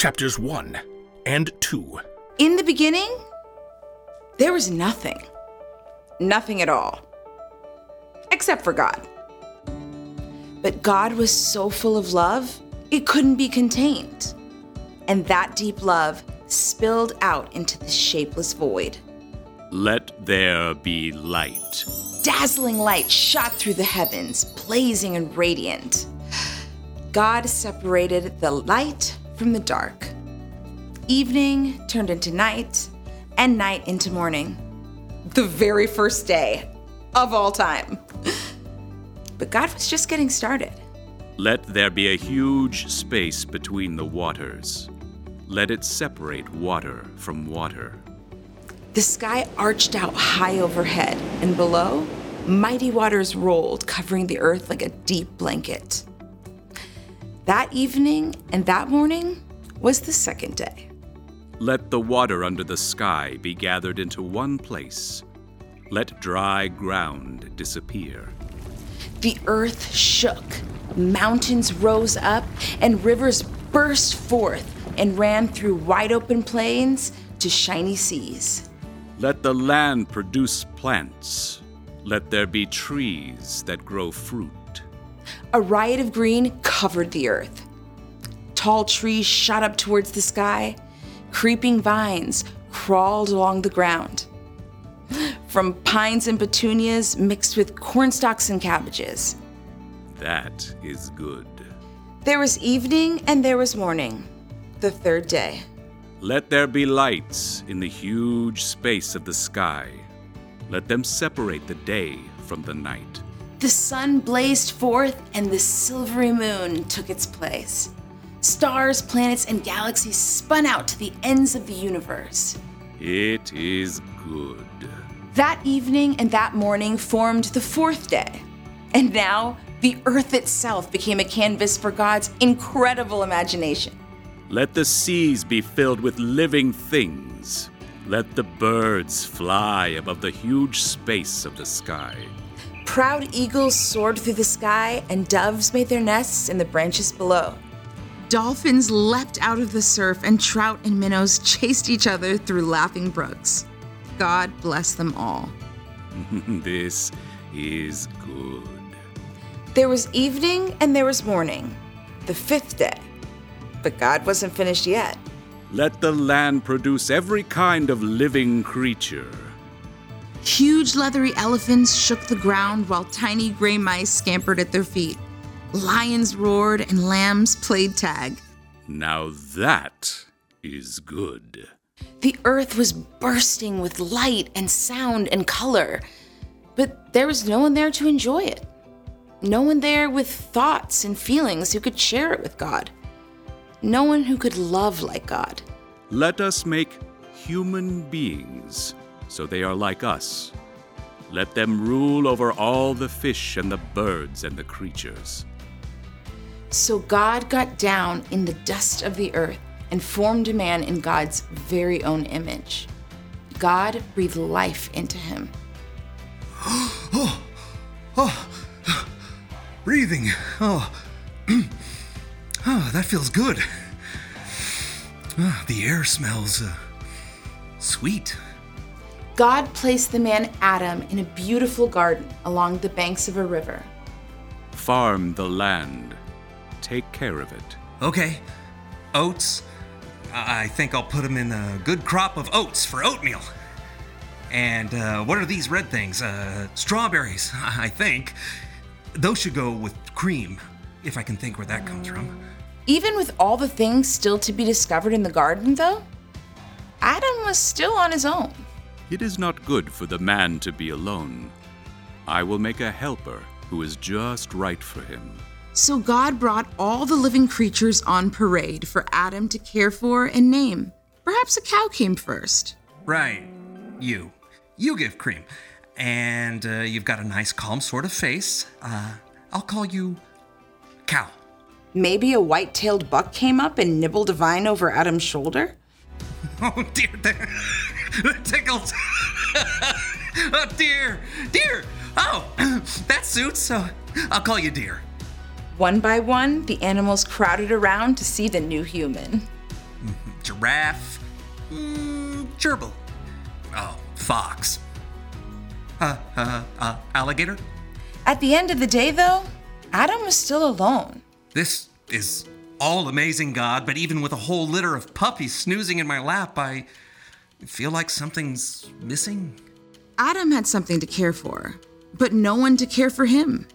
chapters 1 and 2. In the beginning, there was nothing. Nothing at all. Except for God. But God was so full of love, it couldn't be contained. And that deep love spilled out into the shapeless void. Let there be light. Dazzling light shot through the heavens, blazing and radiant. God separated the light from the dark. Evening turned into night, and night into morning. The very first day of all time. But God was just getting started. Let there be a huge space between the waters. Let it separate water from water. The sky arched out high overhead, and below, mighty waters rolled, covering the earth like a deep blanket. That evening and that morning was the second day. Let the water under the sky be gathered into one place. Let dry ground disappear. The earth shook, mountains rose up, and rivers burst forth and ran through wide open plains to shiny seas. Let the land produce plants. Let there be trees that grow fruit. A riot of green covered the earth. Tall trees shot up towards the sky. Creeping vines crawled along the ground. From pines and petunias mixed with cornstalks and cabbages. That is good. There was evening and there was morning, the third day. Let there be lights in the huge space of the sky. Let them separate the day from the night. The sun blazed forth and the silvery moon took its place. Stars, planets, and galaxies spun out to the ends of the universe. It is good. That evening and that morning formed the fourth day. And now, the earth itself became a canvas for God's incredible imagination. Let the seas be filled with living things. Let the birds fly above the huge space of the sky. Proud eagles soared through the sky, and doves made their nests in the branches below. Dolphins leapt out of the surf, and trout and minnows chased each other through laughing brooks. God bless them all. this is good. There was evening and there was morning, the fifth day. But God wasn't finished yet. Let the land produce every kind of living creature. Huge leathery elephants shook the ground while tiny gray mice scampered at their feet. Lions roared and lambs played tag. Now that is good. The earth was bursting with light and sound and color, but there was no one there to enjoy it. No one there with thoughts and feelings who could share it with God. No one who could love like God. Let us make human beings so they are like us. Let them rule over all the fish and the birds and the creatures. So God got down in the dust of the earth and formed a man in God's very own image. God breathed life into him. oh, oh, breathing. Oh, oh, that feels good. Oh, the air smells uh, sweet. God placed the man Adam in a beautiful garden along the banks of a river. Farm the land. Take care of it. Okay. Oats. I think I'll put them in a good crop of oats for oatmeal. And uh, what are these red things? Uh, strawberries, I think. Those should go with cream, if I can think where that comes from. Even with all the things still to be discovered in the garden, though, Adam was still on his own. It is not good for the man to be alone. I will make a helper who is just right for him. So God brought all the living creatures on parade for Adam to care for and name. Perhaps a cow came first. Right. You. You give cream. And uh, you've got a nice, calm sort of face. Uh, I'll call you Cow. Maybe a white tailed buck came up and nibbled a vine over Adam's shoulder? Oh, dear. That, that tickles. oh, dear. Dear. Oh, that suits. So I'll call you Dear. One by one, the animals crowded around to see the new human. Giraffe. Mm, gerbil. Oh, fox. Uh, uh, uh, alligator? At the end of the day, though, Adam was still alone. This is all amazing, God, but even with a whole litter of puppies snoozing in my lap, I feel like something's missing. Adam had something to care for, but no one to care for him.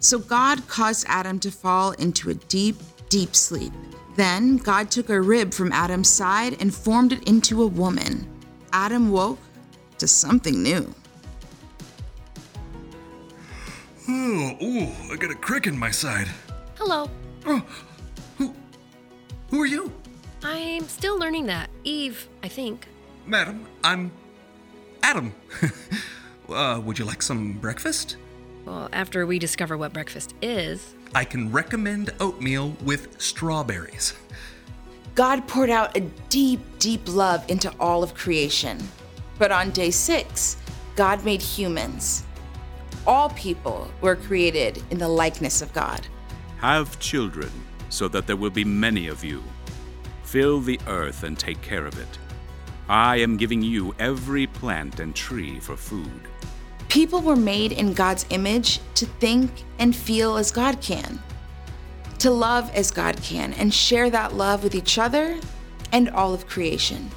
So God caused Adam to fall into a deep, deep sleep. Then God took a rib from Adam's side and formed it into a woman. Adam woke to something new. Oh, ooh, I got a crick in my side. Hello. Oh, who, who are you? I'm still learning that. Eve, I think. Madam, I'm Adam. uh, would you like some breakfast? Well, after we discover what breakfast is. I can recommend oatmeal with strawberries. God poured out a deep, deep love into all of creation. But on day six, God made humans. All people were created in the likeness of God. Have children, so that there will be many of you. Fill the earth and take care of it. I am giving you every plant and tree for food. People were made in God's image to think and feel as God can, to love as God can, and share that love with each other and all of creation.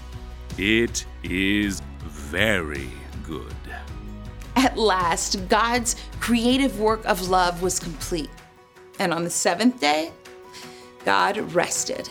It is very good. At last, God's creative work of love was complete. And on the seventh day, God rested.